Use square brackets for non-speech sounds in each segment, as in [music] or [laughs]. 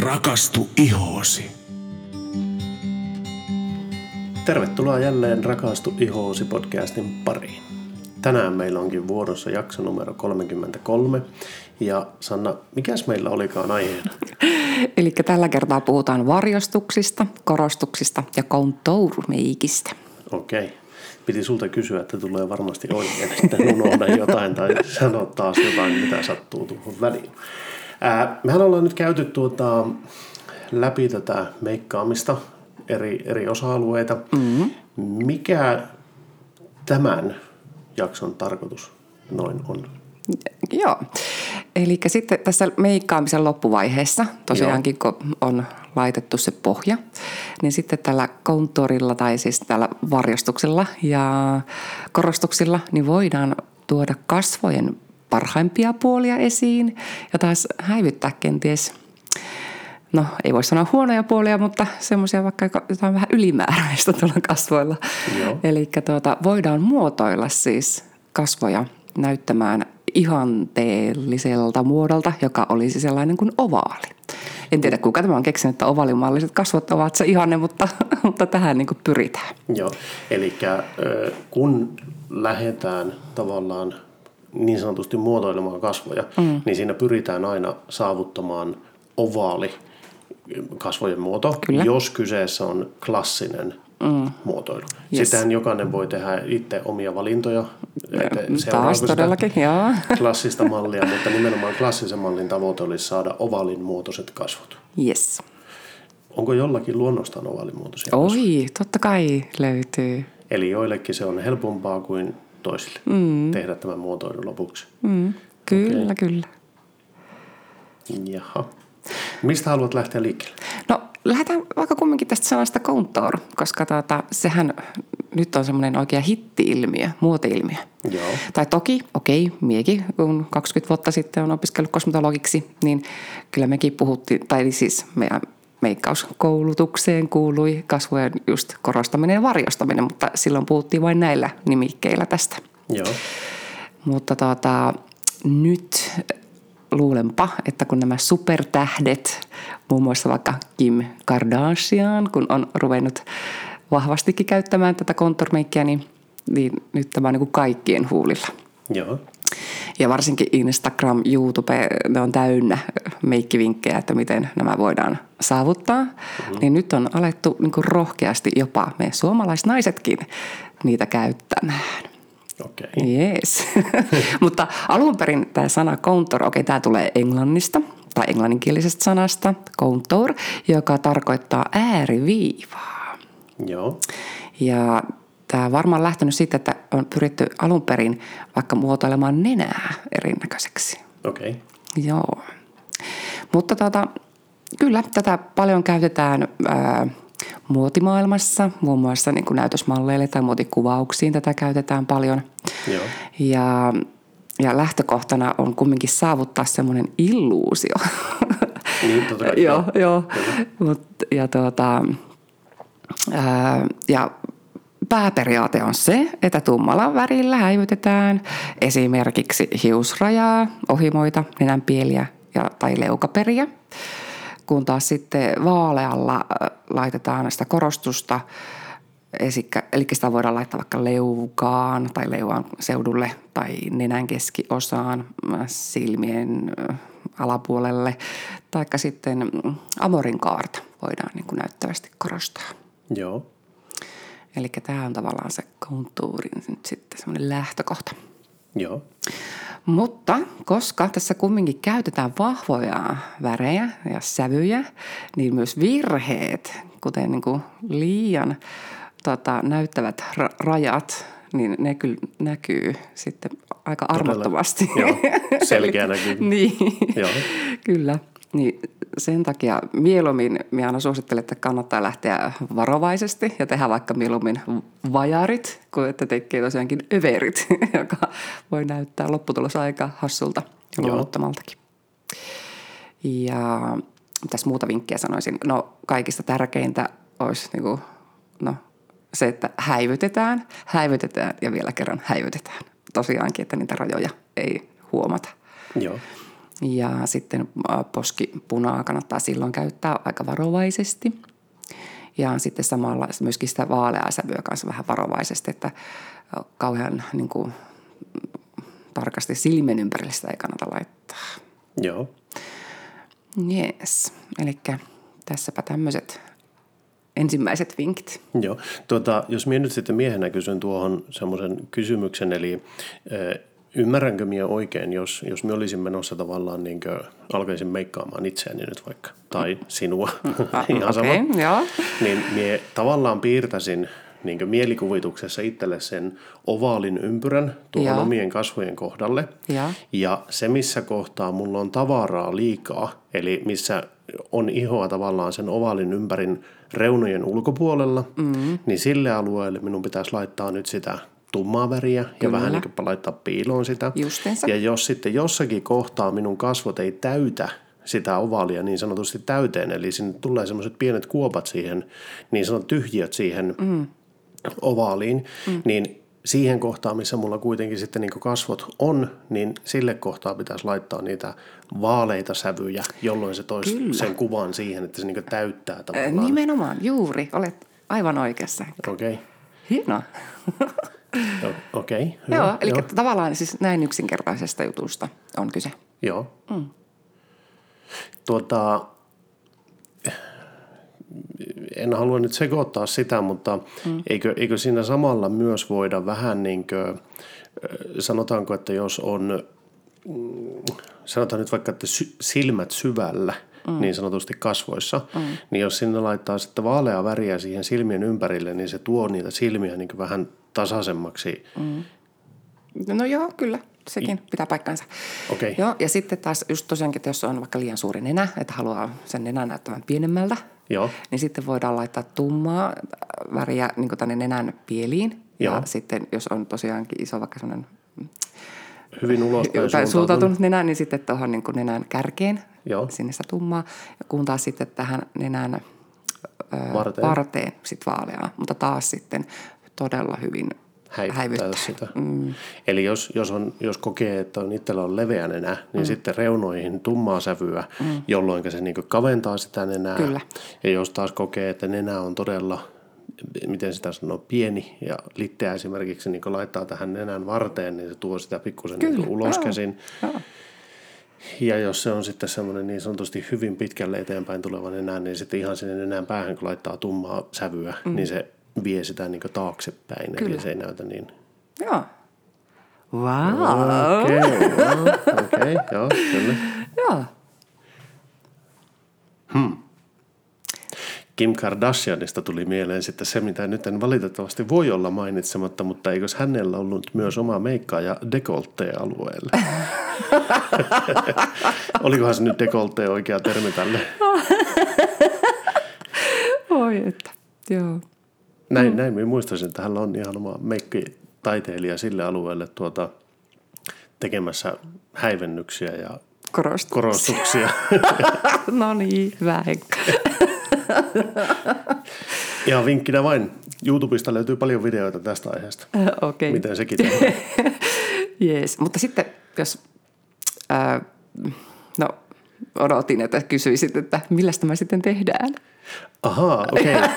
Rakastu ihoosi. Tervetuloa jälleen Rakastu ihoosi podcastin pariin. Tänään meillä onkin vuorossa jakso numero 33. Ja Sanna, mikäs meillä olikaan aiheena? [laughs] Eli tällä kertaa puhutaan varjostuksista, korostuksista ja kontourmeikistä. Okei. Piti sulta kysyä, että tulee varmasti oikein, että unohda jotain tai sano taas jotain, mitä sattuu tuohon väliin. Ää, mehän ollaan nyt käyty tuota, läpi tätä meikkaamista, eri, eri osa-alueita. Mm-hmm. Mikä tämän jakson tarkoitus noin on? Joo. Eli sitten tässä meikkaamisen loppuvaiheessa, tosiaankin kun on laitettu se pohja, niin sitten tällä konttorilla tai siis tällä varjostuksella ja korostuksilla, niin voidaan tuoda kasvojen parhaimpia puolia esiin ja taas häivyttää kenties no ei voi sanoa huonoja puolia, mutta semmoisia vaikka jotain vähän ylimääräistä tuolla kasvoilla. Eli tuota, voidaan muotoilla siis kasvoja näyttämään ihanteelliselta muodolta, joka olisi sellainen kuin ovaali. En tiedä, kuka tämä on keksinyt, että ovaalimalliset kasvot ovat se ihanne, mutta, [laughs] mutta tähän niin pyritään. Joo, eli kun lähdetään tavallaan niin sanotusti muotoilemaan kasvoja, mm. niin siinä pyritään aina saavuttamaan ovaali kasvojen muoto, Kyllä. jos kyseessä on klassinen mm. muotoilu. Yes. Sitähän jokainen voi tehdä itse omia valintoja. Taas todellakin, joo. [laughs] Klassista mallia, mutta nimenomaan klassisen mallin tavoite olisi saada ovalin muotoiset kasvot. Yes. Onko jollakin luonnostaan muotoisia Oi, kasvot? totta kai löytyy. Eli joillekin se on helpompaa kuin toisille mm. tehdä tämän muotoilun lopuksi. Mm. Kyllä, okay. kyllä. Jaha. Mistä haluat lähteä liikkeelle? No lähdetään vaikka kumminkin tästä sanasta contour, koska tuota, sehän nyt on semmoinen oikea hitti-ilmiö, muoti-ilmiö. Joo. Tai toki, okei, miekin, kun 20 vuotta sitten on opiskellut kosmetologiksi, niin kyllä mekin puhuttiin, tai siis meidän meikkauskoulutukseen kuului kasvojen just korostaminen ja varjostaminen, mutta silloin puhuttiin vain näillä nimikkeillä tästä. Joo. Mutta tuota, nyt luulenpa, että kun nämä supertähdet, muun muassa vaikka Kim Kardashian, kun on ruvennut vahvastikin käyttämään tätä kontormeikkiä, niin, niin nyt tämä on niin kuin kaikkien huulilla. Joo. Ja varsinkin Instagram, YouTube, ne on täynnä meikkivinkkejä, että miten nämä voidaan saavuttaa. Mm-hmm. Niin nyt on alettu niin kuin rohkeasti jopa me suomalaisnaisetkin niitä käyttämään. Okei. Okay. Yes. [laughs] Mutta alun perin tämä sana contour, okei okay, tämä tulee englannista tai englanninkielisestä sanasta contour, joka tarkoittaa ääriviivaa. Joo. Ja tämä on varmaan lähtenyt siitä, että on pyritty alun perin vaikka muotoilemaan nenää erinäköiseksi. Okei. Okay. Joo. Mutta tota, kyllä tätä paljon käytetään ää, muotimaailmassa, muun muassa niin kuin näytösmalleille tai muotikuvauksiin tätä käytetään paljon. Joo. Ja, ja lähtökohtana on kumminkin saavuttaa semmoinen illuusio. Niin, totta kai. [laughs] joo, joo. Mut, ja, tuota, ää, ja pääperiaate on se, että tummalla värillä häivytetään esimerkiksi hiusrajaa, ohimoita, nenänpieliä ja, tai leukaperiä kun taas sitten vaalealla laitetaan sitä korostusta, eli sitä voidaan laittaa vaikka leukaan tai leuan seudulle tai nenän keskiosaan, silmien alapuolelle, tai sitten mm, amorin kaarta voidaan niin kuin näyttävästi korostaa. Joo. Eli tämä on tavallaan se kontuurin nyt sitten semmoinen lähtökohta. Joo. Mutta koska tässä kumminkin käytetään vahvoja värejä ja sävyjä, niin myös virheet, kuten niin kuin liian tota, näyttävät ra- rajat, niin ne kyllä näkyy sitten aika armottomasti. Joo, [laughs] selkeä näkyy. niin, Joo. kyllä. Niin sen takia mieluummin minä aina suosittelen, että kannattaa lähteä varovaisesti ja tehdä vaikka mieluummin vajarit, kuin että tekee tosiaankin överit, [laughs] joka voi näyttää lopputulos aika hassulta ja luonnottomaltakin. Ja tässä muuta vinkkiä sanoisin? No kaikista tärkeintä olisi niin kuin, no, se, että häivytetään, häivytetään ja vielä kerran häivytetään. Tosiaankin, että niitä rajoja ei huomata. Joo. Ja sitten poskipunaa kannattaa silloin käyttää aika varovaisesti. Ja sitten samalla myöskin sitä vaaleaa sävyä kanssa vähän varovaisesti, että kauhean niin kuin, tarkasti silmien ympärille sitä ei kannata laittaa. Joo. Yes. Eli tässäpä tämmöiset ensimmäiset vinkit. Joo. Tuota, jos minä nyt sitten miehenä kysyn tuohon semmoisen kysymyksen, eli ymmärränkö minä oikein, jos, jos minä olisin menossa tavallaan niin kuin, alkaisin meikkaamaan itseäni nyt vaikka, tai sinua, [laughs] ihan sama, Okei, joo. niin minä tavallaan piirtäisin niin mielikuvituksessa itselle sen ovaalin ympyrän tuohon Joo. omien kasvojen kohdalle. Joo. Ja se, missä kohtaa mulla on tavaraa liikaa, eli missä on ihoa tavallaan sen ovaalin ympärin reunojen ulkopuolella, mm. niin sille alueelle minun pitäisi laittaa nyt sitä tummaa väriä ja Kyllä. vähän niin kuin laittaa piiloon sitä. Justiinsa. Ja jos sitten jossakin kohtaa minun kasvot ei täytä sitä ovaalia niin sanotusti täyteen, eli sinne tulee semmoiset pienet kuopat siihen, niin sanotut tyhjiöt siihen mm. ovaaliin, mm. niin siihen kohtaan, missä mulla kuitenkin sitten niin kasvot on, niin sille kohtaa pitäisi laittaa niitä vaaleita sävyjä, jolloin se toisi Kyllä. sen kuvan siihen, että se niin täyttää tavallaan. Nimenomaan, juuri. Olet aivan oikeassa. Okei, okay. Hienoa. [laughs] okei. Okay. Joo, eli tavallaan siis näin yksinkertaisesta jutusta on kyse. Joo. Mm. Tuota, en halua nyt sekoittaa sitä, mutta mm. eikö, eikö siinä samalla myös voida vähän niin kuin, sanotaanko, että jos on, mm, sanotaan nyt vaikka, että sy- silmät syvällä, mm. niin sanotusti kasvoissa, mm. niin jos sinne laittaa sitten vaaleaa väriä siihen silmien ympärille, niin se tuo niitä silmiä niin kuin vähän tasaisemmaksi. Mm. No joo, kyllä. Sekin pitää paikkansa. Okei. Joo, ja sitten taas just tosiaankin, että jos on vaikka liian suuri nenä, että haluaa sen nenän näyttävän pienemmältä, Joo. niin sitten voidaan laittaa tummaa väriä niin tänne nenän pieliin. Joo. Ja sitten jos on tosiaankin iso vaikka sellainen Hyvin ulospäin tai suuntautunut. nenä, niin sitten tuohon niin nenän kärkeen Joo. sinne sitä tummaa. Ja kun taas sitten tähän nenän ö, Varteen. varteen sit vaaleaa. Mutta taas sitten todella hyvin häivyttää häivyttää. sitä. Mm. Eli jos, jos, on, jos kokee, että on itsellä on leveä nenä, niin mm. sitten reunoihin tummaa sävyä, mm. jolloin se niin kaventaa sitä nenää. Kyllä. Ja jos taas kokee, että nenä on todella, miten sitä sanoo, pieni ja litteä esimerkiksi, niin laittaa tähän nenän varteen, niin se tuo sitä pikkusen niin ulos käsin. Ja jos se on sitten semmoinen niin sanotusti hyvin pitkälle eteenpäin tuleva nenä, niin sitten ihan sinne nenän päähän, kun laittaa tummaa sävyä, mm. niin se vie sitä niin taaksepäin. Kyllä. Eli se ei näytä niin Joo. Wow. Okei, joo, okei, joo, kyllä. Joo. Kim Kardashianista tuli mieleen sitten se, mitä nyt en valitettavasti voi olla mainitsematta, mutta eikös hänellä ollut myös oma meikkaaja dekoltee-alueelle? [laughs] Olikohan se nyt dekoltee oikea termi tälle? [laughs] Oi, että. Joo. Näin, mm. näin minä muistaisin, että hänellä on ihan oma meikkitaiteilija sille alueelle tuota, tekemässä häivennyksiä ja Korostus. korostuksia. [laughs] no niin, hyvä Henkka. [laughs] ja vinkkinä vain, YouTubesta löytyy paljon videoita tästä aiheesta. Okei. Miten sekin tehdään. [laughs] Jees, mutta sitten jos, ää, no odotin, että kysyisit, että millä tämä sitten tehdään. Ahaa, okei. Okay.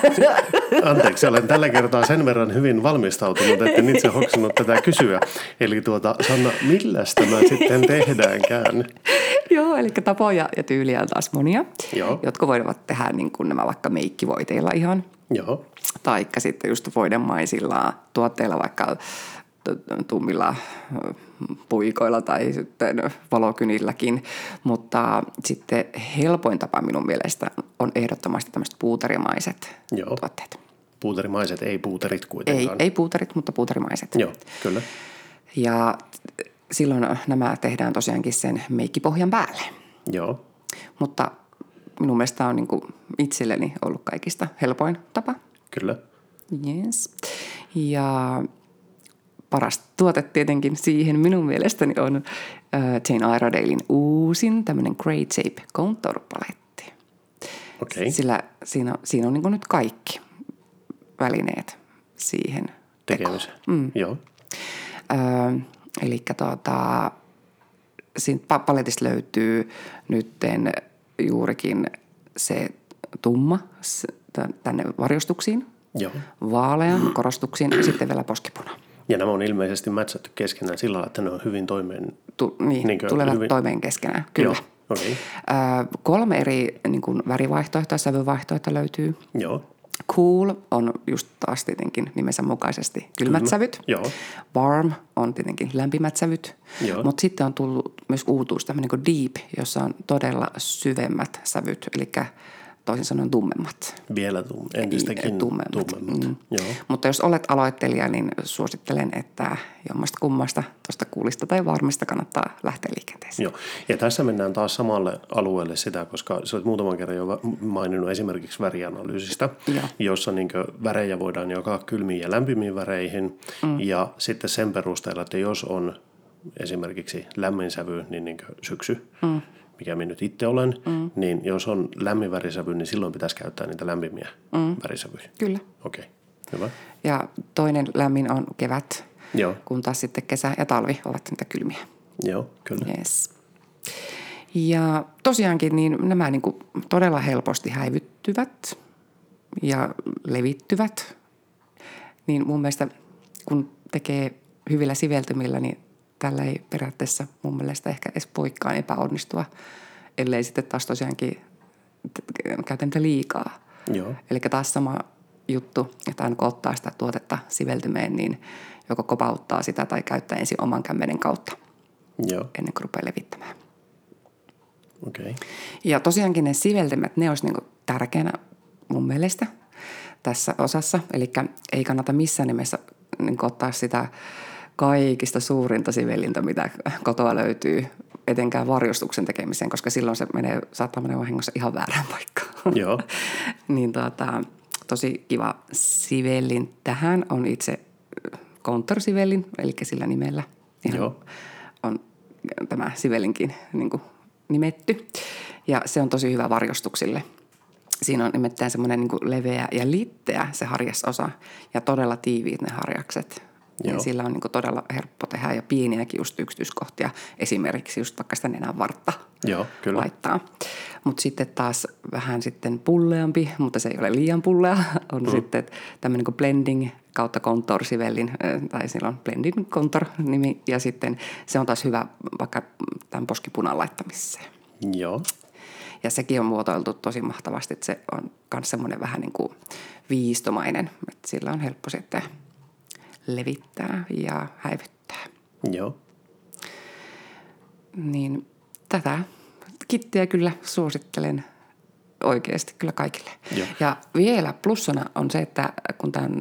[laughs] Anteeksi, olen tällä kertaa sen verran hyvin valmistautunut, että en itse hoksannut tätä kysyä. Eli tuota, Sanna, millä tämä sitten tehdäänkään? [laughs] Joo, eli tapoja ja tyyliä on taas monia, Joo. jotka voivat tehdä niin kuin nämä vaikka meikkivoiteilla ihan, Joo, taikka sitten just voidemaisilla tuotteilla, vaikka tummilla puikoilla tai sitten valokynilläkin. Mutta sitten helpoin tapa minun mielestä on ehdottomasti tämmöiset puuterimaiset Joo. tuotteet. puuterimaiset, ei puuterit Ei, kuitenkaan. ei puuterit, mutta puuterimaiset. Joo, kyllä. Ja silloin nämä tehdään tosiaankin sen meikkipohjan päälle. Joo, Mutta minun mielestä tämä on niin kuin itselleni ollut kaikista helpoin tapa. kyllä. Yes. Ja paras tuote tietenkin siihen minun mielestäni on äh, Jane Iredalein uusin tämmöinen Great Shape Contour Paletti. Okei, Sillä siinä, siinä on niin nyt kaikki välineet siihen tekemiseen. Mm. Joo, Öö, eli tuota, siinä pa- paletista löytyy nytten juurikin se tumma tänne varjostuksiin, Joo. vaalea korostuksiin ja sitten vielä poskipuna. Ja nämä on ilmeisesti mätsätty keskenään sillä lailla, että ne on hyvin toimeen... Tu- niin, Niinkö tulevat hyvin- toimeen keskenään, kyllä. Joo, okei. Ö, kolme eri niin kuin värivaihtoehtoa, sävyvaihtoehtoa löytyy. Joo, Cool on just taas tietenkin nimensä mukaisesti kylmät Kylmä. sävyt. Joo. Warm on tietenkin lämpimät sävyt. Mutta sitten on tullut myös uutuus tämmöinen kuin deep, jossa on todella syvemmät sävyt, eli toisin sanoen tummemmat. vielä tum- entistäkin tummemmat. tummemmat. Mm. Joo. Mutta jos olet aloittelija, niin suosittelen, että jommasta kummasta tuosta kuulista tai varmista kannattaa lähteä liikenteeseen. Joo, ja tässä mennään taas samalle alueelle sitä, koska sä olet muutaman kerran jo maininnut esimerkiksi värianalyysistä, Joo. jossa niin värejä voidaan jakaa kylmiin ja lämpimiin väreihin, mm. ja sitten sen perusteella, että jos on esimerkiksi lämmin sävy, niin, niin syksy, mm. Mikä minä nyt itse olen, mm. niin jos on lämmin värisävy, niin silloin pitäisi käyttää niitä lämpimiä mm. värisävyjä. Kyllä. Okei, okay. hyvä. Ja toinen lämmin on kevät, Joo, kun taas sitten kesä ja talvi ovat niitä kylmiä. joo, kyllä. Yes. Ja tosiaankin niin nämä niin kuin todella helposti häivyttyvät ja levittyvät. Niin mun mielestä kun tekee hyvillä siveltymillä, niin tällä ei periaatteessa mun mielestä ehkä edes poikkaan epäonnistua, ellei sitten taas tosiaankin käytä niitä liikaa. Eli taas sama juttu, että aina kun ottaa sitä tuotetta siveltymeen, niin joko kopauttaa sitä tai käyttää ensin oman kämmenen kautta joo, ennen kuin rupeaa levittämään. Okay. Ja tosiaankin ne siveltimet, ne olisi niin tärkeänä mun mielestä tässä osassa. Eli ei kannata missään nimessä niin ottaa sitä kaikista suurinta sivelintä, mitä kotoa löytyy, etenkään varjostuksen tekemiseen, koska silloin se menee, saattaa mennä vahingossa ihan väärään paikkaan. Joo. [laughs] niin tota, tosi kiva sivellin tähän on itse konttorsivellin, eli sillä nimellä. Ihan Joo. on tämä sivelinkin niin kuin nimetty. Ja se on tosi hyvä varjostuksille. Siinä on nimittäin semmoinen niin leveä ja litteä se harjasosa ja todella tiiviit ne harjakset. Joo. Niin sillä on niin todella helppo tehdä ja pieniäkin just yksityiskohtia. Esimerkiksi just vaikka sitä nenän vartta Joo, kyllä. laittaa. Mutta sitten taas vähän sitten pulleampi, mutta se ei ole liian pullea, [laughs] on mm. sitten tämmöinen kuin blending kautta contour sivellin, äh, tai sillä on blending contour nimi, ja sitten se on taas hyvä vaikka tämän poskipunan laittamiseen. Joo, Ja sekin on muotoiltu tosi mahtavasti, että se on myös semmoinen vähän niin kuin viistomainen, että sillä on helppo sitten levittää ja häivyttää. joo, Niin tätä kittiä kyllä suosittelen oikeasti kyllä kaikille. Joo. Ja vielä plussana on se, että kun tämän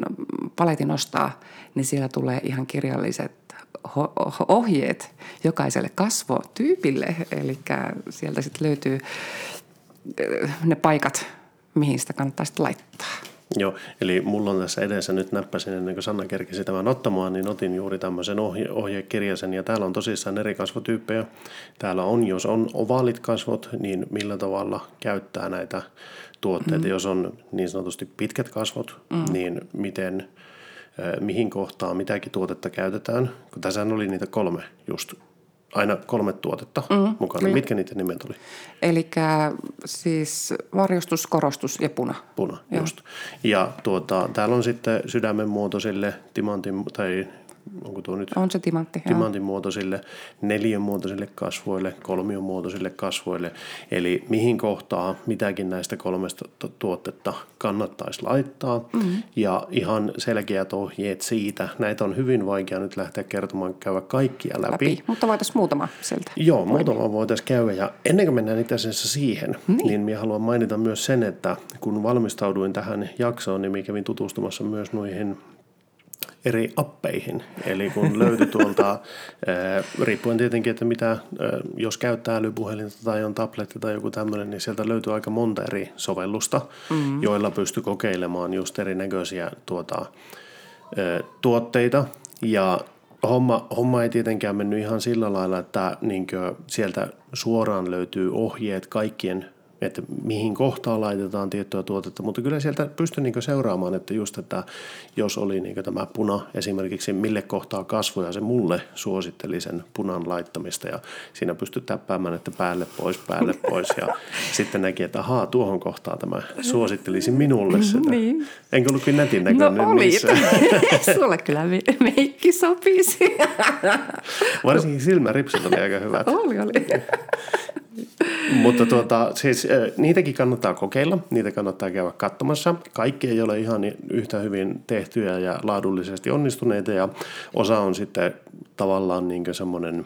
paletin ostaa, niin siellä tulee ihan kirjalliset ohjeet jokaiselle kasvotyypille. Eli sieltä sitten löytyy eh, ne paikat, mihin sitä kannattaa sitten laittaa. Joo, eli mulla on tässä edessä nyt näppäsin ennen kuin Sanna kerkesi tämän ottamaan, niin otin juuri tämmöisen ohje, ohjekirjasen ja täällä on tosissaan eri kasvotyyppejä. Täällä on, jos on ovaalit kasvot, niin millä tavalla käyttää näitä tuotteita. Mm. Jos on niin sanotusti pitkät kasvot, mm. niin miten, äh, mihin kohtaan mitäkin tuotetta käytetään. Kun tässä oli niitä kolme just, aina kolme tuotetta mm, mukana. kyllä. Mitkä niiden nimet oli? Eli siis varjostus, korostus ja puna. Puna, just. Ja tuota, täällä on sitten sydämen muotoisille, timantin, tai onko tuo nyt On se timantti. joo. timantin muotoisille, neliön muotoisille kasvoille, kolmion muotoisille kasvoille. Eli mihin kohtaa mitäkin näistä kolmesta tu- tuotetta kannattaisi laittaa. Mm-hmm. Ja ihan selkeät ohjeet siitä. Näitä on hyvin vaikea nyt lähteä kertomaan, käydä kaikkia läpi. läpi. Mutta voitaisiin muutama sieltä. Joo, muutama voitaisiin käydä. Ja ennen kuin mennään itse asiassa siihen, niin. niin minä haluan mainita myös sen, että kun valmistauduin tähän jaksoon, niin minä kävin tutustumassa myös noihin eri appeihin. Eli kun löytyi tuolta, ää, [laughs] riippuen tietenkin, että mitä, ää, jos käyttää älypuhelinta tai on tabletti tai joku tämmöinen, niin sieltä löytyy aika monta eri sovellusta, mm-hmm. joilla pystyy kokeilemaan just erinäköisiä tuota, ää, tuotteita. Ja homma, homma ei tietenkään mennyt ihan sillä lailla, että niinkö sieltä suoraan löytyy ohjeet kaikkien että mihin kohtaan laitetaan tiettyä tuotetta, mutta kyllä sieltä pystyi niin seuraamaan, että just, että jos oli niin tämä puna esimerkiksi, mille kohtaa kasvoja se mulle suositteli sen punan laittamista ja siinä pystyi täppäämään, että päälle pois, päälle [laughs] pois ja sitten näki, että ahaa, tuohon kohtaan tämä suosittelisi minulle sitä. Niin. Enkä ollutkin netin näköinen No oli. [laughs] Sulle kyllä me- meikki sopisi. Varsinkin silmäripsit oli aika hyvät. oli, oli. [laughs] Mutta tuota, siis, äh, niitäkin kannattaa kokeilla, niitä kannattaa käydä katsomassa. Kaikki ei ole ihan yhtä hyvin tehtyjä ja laadullisesti onnistuneita ja osa on sitten tavallaan niin semmoinen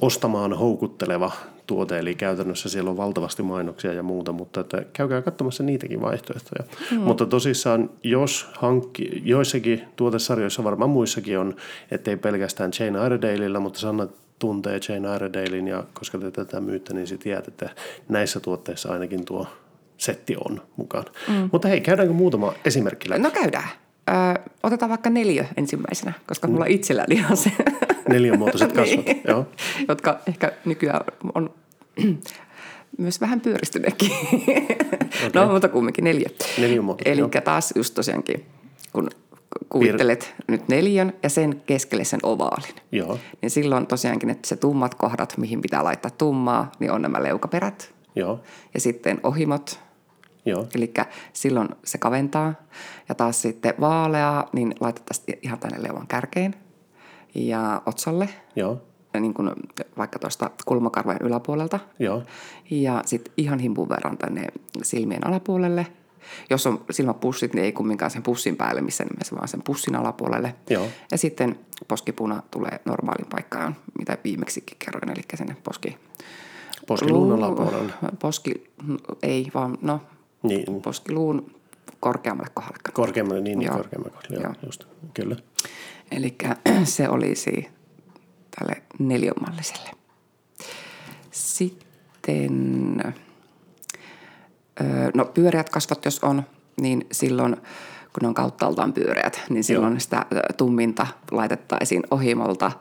ostamaan houkutteleva tuote, eli käytännössä siellä on valtavasti mainoksia ja muuta, mutta että käykää katsomassa niitäkin vaihtoehtoja. Mm. Mutta tosissaan, jos hankki, joissakin tuotesarjoissa, varmaan muissakin on, ettei pelkästään Jane Iredaleillä, mutta Sanna tuntee Jane Iredalein ja koska te tätä myytte, niin sitten tiedät, että näissä tuotteissa ainakin tuo setti on mukana. Mm. Mutta hei, käydäänkö muutama esimerkki läpi? No käydään. Ö, otetaan vaikka neljä ensimmäisenä, koska mulla itselläni on se. Neliömuotoiset [laughs] kasvot, Niin. joo. Jotka ehkä nykyään on [clears throat] myös vähän pyöristyneetkin. [laughs] Okay. No, mutta kumminkin neljä. Neliömuotoiset, Eli taas just tosiaankin, kun kuvittelet nyt neljön ja sen keskelle sen ovaalin. Joo, Niin silloin tosiaankin, että se tummat kohdat, mihin pitää laittaa tummaa, niin on nämä leukaperät. joo, Ja sitten ohimot, joo, Eli silloin se kaventaa. Ja taas sitten vaaleaa, niin laitettaisiin ihan tänne leuan kärkeen ja otsalle, joo, niin kuin vaikka tuosta kulmakarvojen yläpuolelta. joo, Ja sitten ihan himpun verran tänne silmien alapuolelle. Jos on silmäpussit, niin ei kumminkaan sen pussin päälle missään nimessä, vaan sen pussin alapuolelle. Joo. Ja sitten poskipuna tulee normaalin paikkaan, mitä viimeksikin kerroin, eli sinne poski... Poskiluun Luu- alapuolelle. Poski, ei vaan, no, Niin, poskiluun korkeammalle kohdalle. korkeammalle, niin, niin Joo. korkeammalle. Joo, Joo. just, kyllä. Eli [clears throat] se olisi tälle neliömalliselle. Sitten, no pyöreät kasvot jos on, niin silloin kun ne on kauttaaltaan pyöreät, niin silloin Joo. sitä tumminta laitettaisiin ohimolta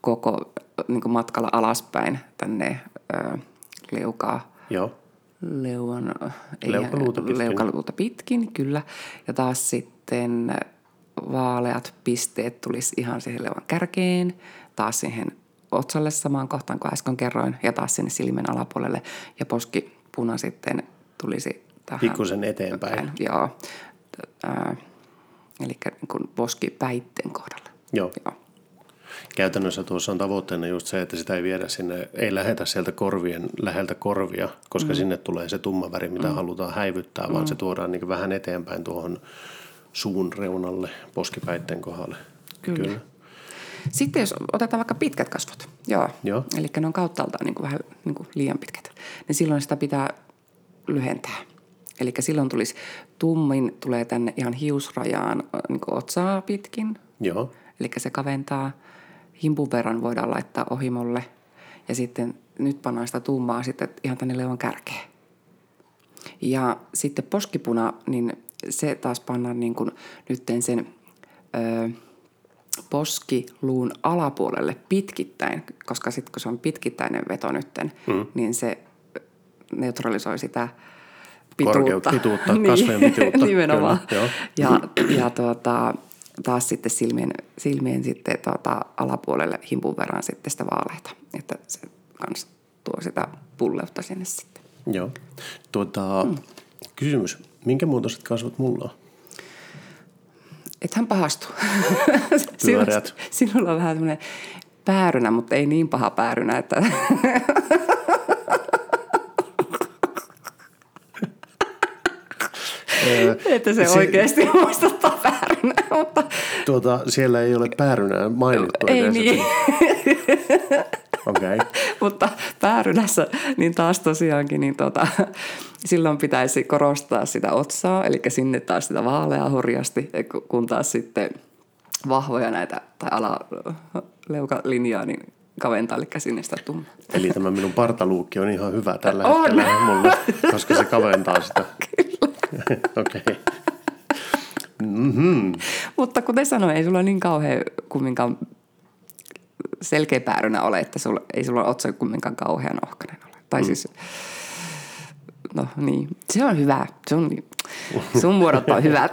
koko niin matkalla alaspäin tänne ö, leukaa Joo, leuan, ei- Leukaluuta pitkin. leukaluuta pitkin, kyllä. Ja taas sitten vaaleat pisteet tulisi ihan siihen leuan kärkeen, taas siihen otsalle samaan kohtaan kuin äsken kerroin, ja taas sinne silmän alapuolelle. Ja poskipuna sitten tulisi tähän. Pikkusen eteenpäin. Joo. Ää, eli niin kuin poskipäitten kohdalla. Joo. Joo. Käytännössä tuossa on tavoitteena just se, että sitä ei viedä sinne, ei lähetä sieltä korvien läheltä korvia, koska mm. sinne tulee se tumma väri, mitä mm. halutaan häivyttää, vaan se tuodaan niin vähän eteenpäin tuohon suun reunalle, poskipäitten kohdalle. Kyllä. Kyllä. Sitten jos otetaan vaikka pitkät kasvot, joo, Joo. eli ne on kauttaaltaan niin kuin vähän niin kuin liian pitkät, niin silloin sitä pitää lyhentää. Eli silloin tulisi tummin, tulee tänne ihan hiusrajaan niin kuin otsaa pitkin, Joo, eli se kaventaa. Himpun verran voidaan laittaa ohimolle ja sitten nyt pannaan sitä tummaa sitten ihan tänne leuan kärkeen. Ja sitten poskipuna, niin se taas pannaan niin kuin nytten sen ö, poskiluun alapuolelle pitkittäin, koska sitten kun se on pitkittäinen veto nytten, mm. niin se neutralisoi sitä pituutta. Korkeutta, pituutta, [laughs] kasvojen pituutta, Nimenomaan. kyllä. Ja, ja tuota, taas sitten silmien, silmien sitten tuota, alapuolelle himpun verran sitten sitä vaaleita, että se kans tuo sitä pulleutta sinne sitten. joo. Tuota, mm. Kysymys, minkä muotoiset kasvot mulla on? Ethän pahastu. [laughs] Sinulla, sinulla on vähän semmoinen päärynä, mutta ei niin paha päärynä, että että se, Se- oikeasti [laughs] muistuttaa päärynää, mutta Tuota, siellä ei ole päärynää mainittu ei edes, niin. Okay. mutta päärynässä niin taas tosiaankin niin tota, silloin pitäisi korostaa sitä otsaa, eli sinne taas sitä vaaleaa hurjasti, kun taas sitten vahvoja näitä tai alaleukalinjaa niin kaventaa, eli sinne sitä tummaa. Eli tämä minun partaluukki on ihan hyvä tällä On. hetkellä mulle, koska se kaventaa sitä. [laughs] [laughs] Okei. Okay. Mutta kuten sanoin, ei sulla niin kauhean kumminkaan selkeä päärynä ole, että sulla, ei sulla otsa kumminkaan kauhean ohkainen ole. Tai Mm. siis no niin, se on hyvä. Sun, sun muodot on hyvät.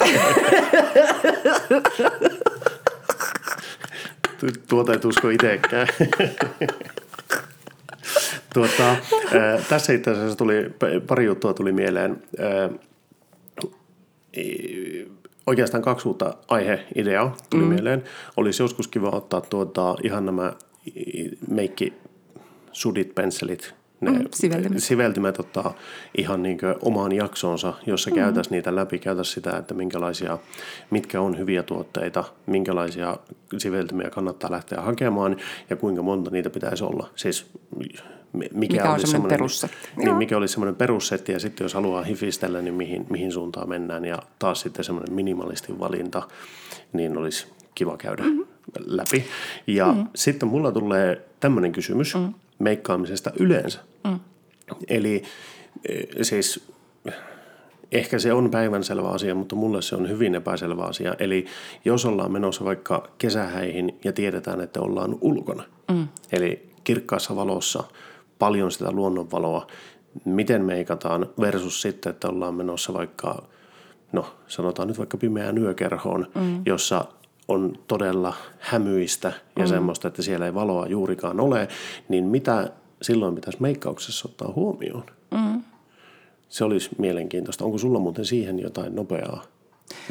Tuota et usko itsekään. tuota, ää, tässä itse asiassa tuli, pari juttua tuli mieleen. Ää, oikeastaan kaksi uutta aiheideaa tuli mm. mieleen. Olisi joskus kiva ottaa tuota, ihan nämä meikki sudit, pensselit, ne mm, siveltimet. siveltimet ottaa ihan niin omaan jaksoonsa, jossa mm. käytäisiin niitä läpi, käytäisiin sitä, että minkälaisia, mitkä on hyviä tuotteita, minkälaisia siveltimiä kannattaa lähteä hakemaan ja kuinka monta niitä pitäisi olla. Siis mikä, mikä on semmoinen perussetti. Niin, mikä olisi semmoinen perussetti ja sitten jos haluaa hifistellä, niin mihin, mihin suuntaan mennään ja taas sitten semmoinen minimalistin valinta, niin olisi kiva käydä mm-hmm. läpi. Ja mm-hmm. sitten mulla tulee tämmöinen kysymys mm-hmm. meikkaamisesta yleensä. Mm. Eli e, siis ehkä se on päivänselvä asia, mutta mulle se on hyvin epäselvä asia. Eli jos ollaan menossa vaikka kesähäihin ja tiedetään, että ollaan ulkona, mm. eli kirkkaassa valossa, paljon sitä luonnonvaloa, miten meikataan versus sitten, että ollaan menossa vaikka, no sanotaan nyt vaikka pimeään yökerhoon, mm. jossa on todella hämyistä ja mm. semmoista, että siellä ei valoa juurikaan ole, niin mitä silloin pitäisi meikkauksessa ottaa huomioon? Mm. Se olisi mielenkiintoista. Onko sulla muuten siihen jotain nopeaa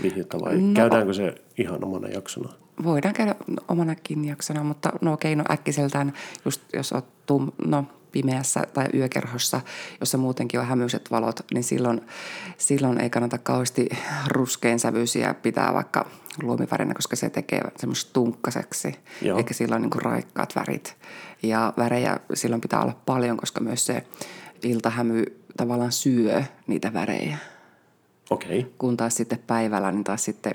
vihjettä vai no, käydäänkö se ihan omana jaksona? Voidaan käydä omanakin jaksona, mutta no okei, no äkkiseltään just jos oot tum, no, pimeässä tai yökerhossa, jossa muutenkin on hämyiset valot, niin silloin, silloin ei kannata kauheasti ruskein sävyisiä pitää vaikka luomivärinä, koska se tekee semmoista tunkkaseksi, Joo. eikä silloin niin raikkaat värit. Ja värejä silloin pitää olla paljon, koska myös se iltahämy tavallaan syö niitä värejä. Okei. Okay. Kun taas sitten päivällä, niin taas sitten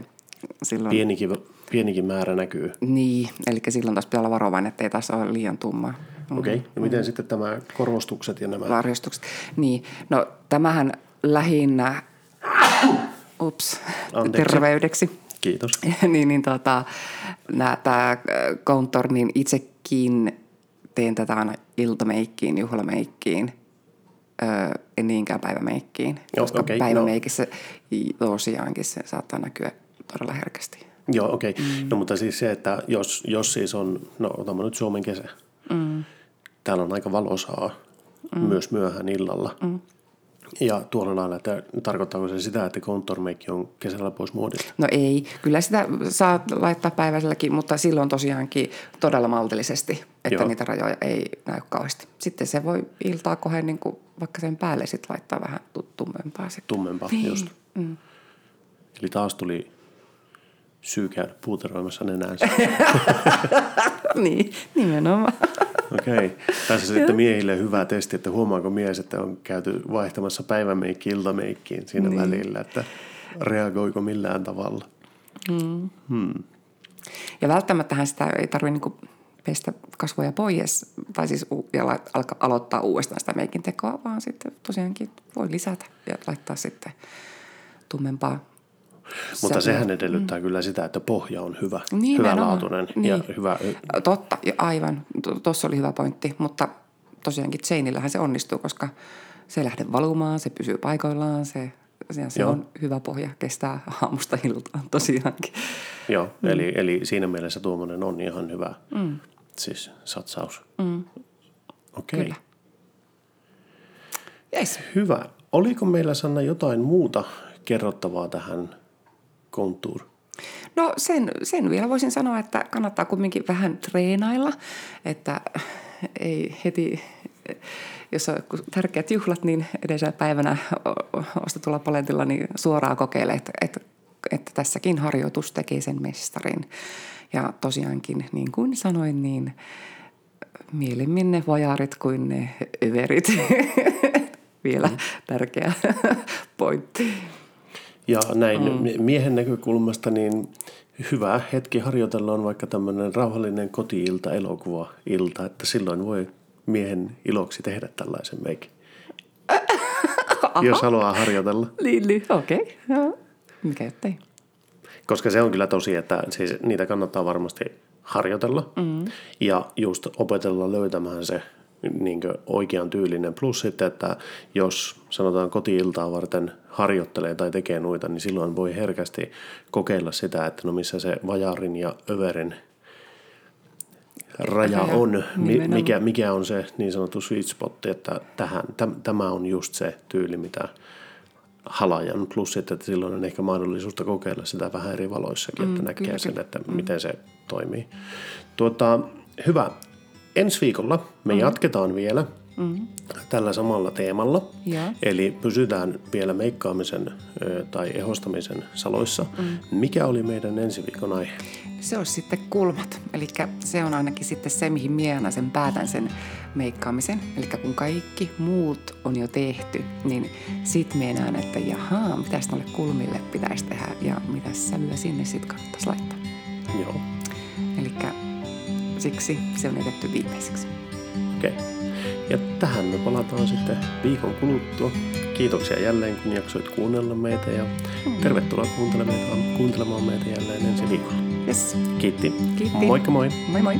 silloin... Pienikin, pienikin määrä näkyy. Niin, eli silloin taas pitää olla varovainen, ettei taas ole liian tumma. Okei, okay. ja miten mm. sitten tämä korostukset ja nämä? Varjostukset. Niin, no tämähän lähinnä, ups, Anteeksi. terveydeksi. Kiitos. [laughs] niin, niin tota, tämä Contour, niin itsekin teen tätä aina iltameikkiin, juhlameikkiin, öö, en niinkään päivämeikkiin, Joo, koska okay, päivämeikissä no. tosiaankin se saattaa näkyä todella herkästi. Joo, okei. Okay. Mm. No mutta siis se, että jos, jos siis on, no otamme nyt Suomen kesä. Mm. Täällä on aika valosaa mm. myös myöhään illalla. Mm. Ja tuolla lailla, että tarkoittaako se sitä, että konttormeikki on kesällä pois muodista? No ei, kyllä sitä saa laittaa päiväiselläkin, mutta silloin tosiaankin todella maltillisesti, että Joo. niitä rajoja ei näy kauheasti. Sitten se voi iltaa kohden niin kuin vaikka sen päälle sitten laittaa vähän tummempaa. Sitten. Tummempaa, niin. just. Mm. Eli taas tuli syy käydä puuteroimassa nenäänsä. [laughs] niin, nimenomaan. Okei. Okay. Tässä sitten miehille hyvä testi, että huomaako mies, että on käyty vaihtamassa päivämeikki iltameikkiin siinä niin. välillä, että reagoiko millään tavalla. Hmm. Hmm. Ja välttämättähän sitä ei tarvitse niinku pestä kasvoja pois, tai siis ja alkaa aloittaa uudestaan sitä meikin tekoa, vaan sitten tosiaankin voi lisätä ja laittaa sitten tummempaa mutta sehän edellyttää mm. kyllä sitä, että pohja on hyvä, niin, hyvälaatuinen niin. ja hyvä. Totta, aivan. Tuossa oli hyvä pointti, mutta tosiaankin seinillähän se onnistuu, koska se ei lähde valumaan, se pysyy paikoillaan, se, se, se on hyvä pohja, kestää aamusta iltaan tosiaankin. Joo, mm. eli, eli siinä mielessä tuommoinen on ihan hyvä mm. siis satsaus. Mm. Okei. Okay. Yes. Hyvä. Oliko meillä Sanna jotain muuta kerrottavaa tähän kontuur? No sen, sen vielä voisin sanoa, että kannattaa kumminkin vähän treenailla, että ei heti, jos on tärkeät juhlat, niin edellisenä päivänä ostetulla paletilla niin suoraan kokeile, että, että, että tässäkin harjoitus tekee sen mestarin. Ja tosiaankin, niin kuin sanoin, niin mielemmin ne vajarit kuin ne överit. [laughs] vielä mm. tärkeä pointti. Ja näin mm. miehen näkökulmasta niin hyvä hetki harjoitella on vaikka tämmöinen rauhallinen kotiilta, elokuva-ilta, että silloin voi miehen iloksi tehdä tällaisen meikin. [laughs] Jos haluaa harjoitella. Niin, niin okei. Okay. Mikä ettei. Koska se on kyllä tosi, että siis niitä kannattaa varmasti harjoitella mm. ja just opetella löytämään se niin oikean tyylinen. Plus sitten, että jos sanotaan kotiiltaa varten harjoittelee tai tekee noita, niin silloin voi herkästi kokeilla sitä, että no missä se vajarin ja överin raja on, nimenomaan. mikä, mikä on se niin sanottu sweet spot, että tähän, täm, tämä on just se tyyli, mitä halajan. Plus sitten, että silloin on ehkä mahdollisuutta kokeilla sitä vähän eri valoissakin, että Mm, näkee kyllä, sen, että miten se toimii. Tuota, hyvä. Ensi viikolla me Mm-hmm. jatketaan vielä tällä samalla teemalla. Joo. Eli pysytään vielä meikkaamisen ö, tai ehostamisen saloissa. Mikä oli meidän ensi viikon aihe? Se olisi sitten kulmat. Eli se on ainakin sitten se, mihin minä sen päätän sen meikkaamisen. Eli kun kaikki muut on jo tehty, niin sit näen, että jahaa, mitäs noille kulmille pitäisi tehdä ja mitä sävyä sinne sitten kannattaisi laittaa. Joo. Eli siksi se on jätetty viimeiseksi. Okei. Ja tähän me palataan sitten viikon kuluttua. Kiitoksia jälleen, kun jaksoit kuunnella meitä ja tervetuloa kuuntelemaan, kuuntelemaan meitä jälleen ensi viikolla. Yes. Kiitti. Kiitti. Moikka moi. Moi moi.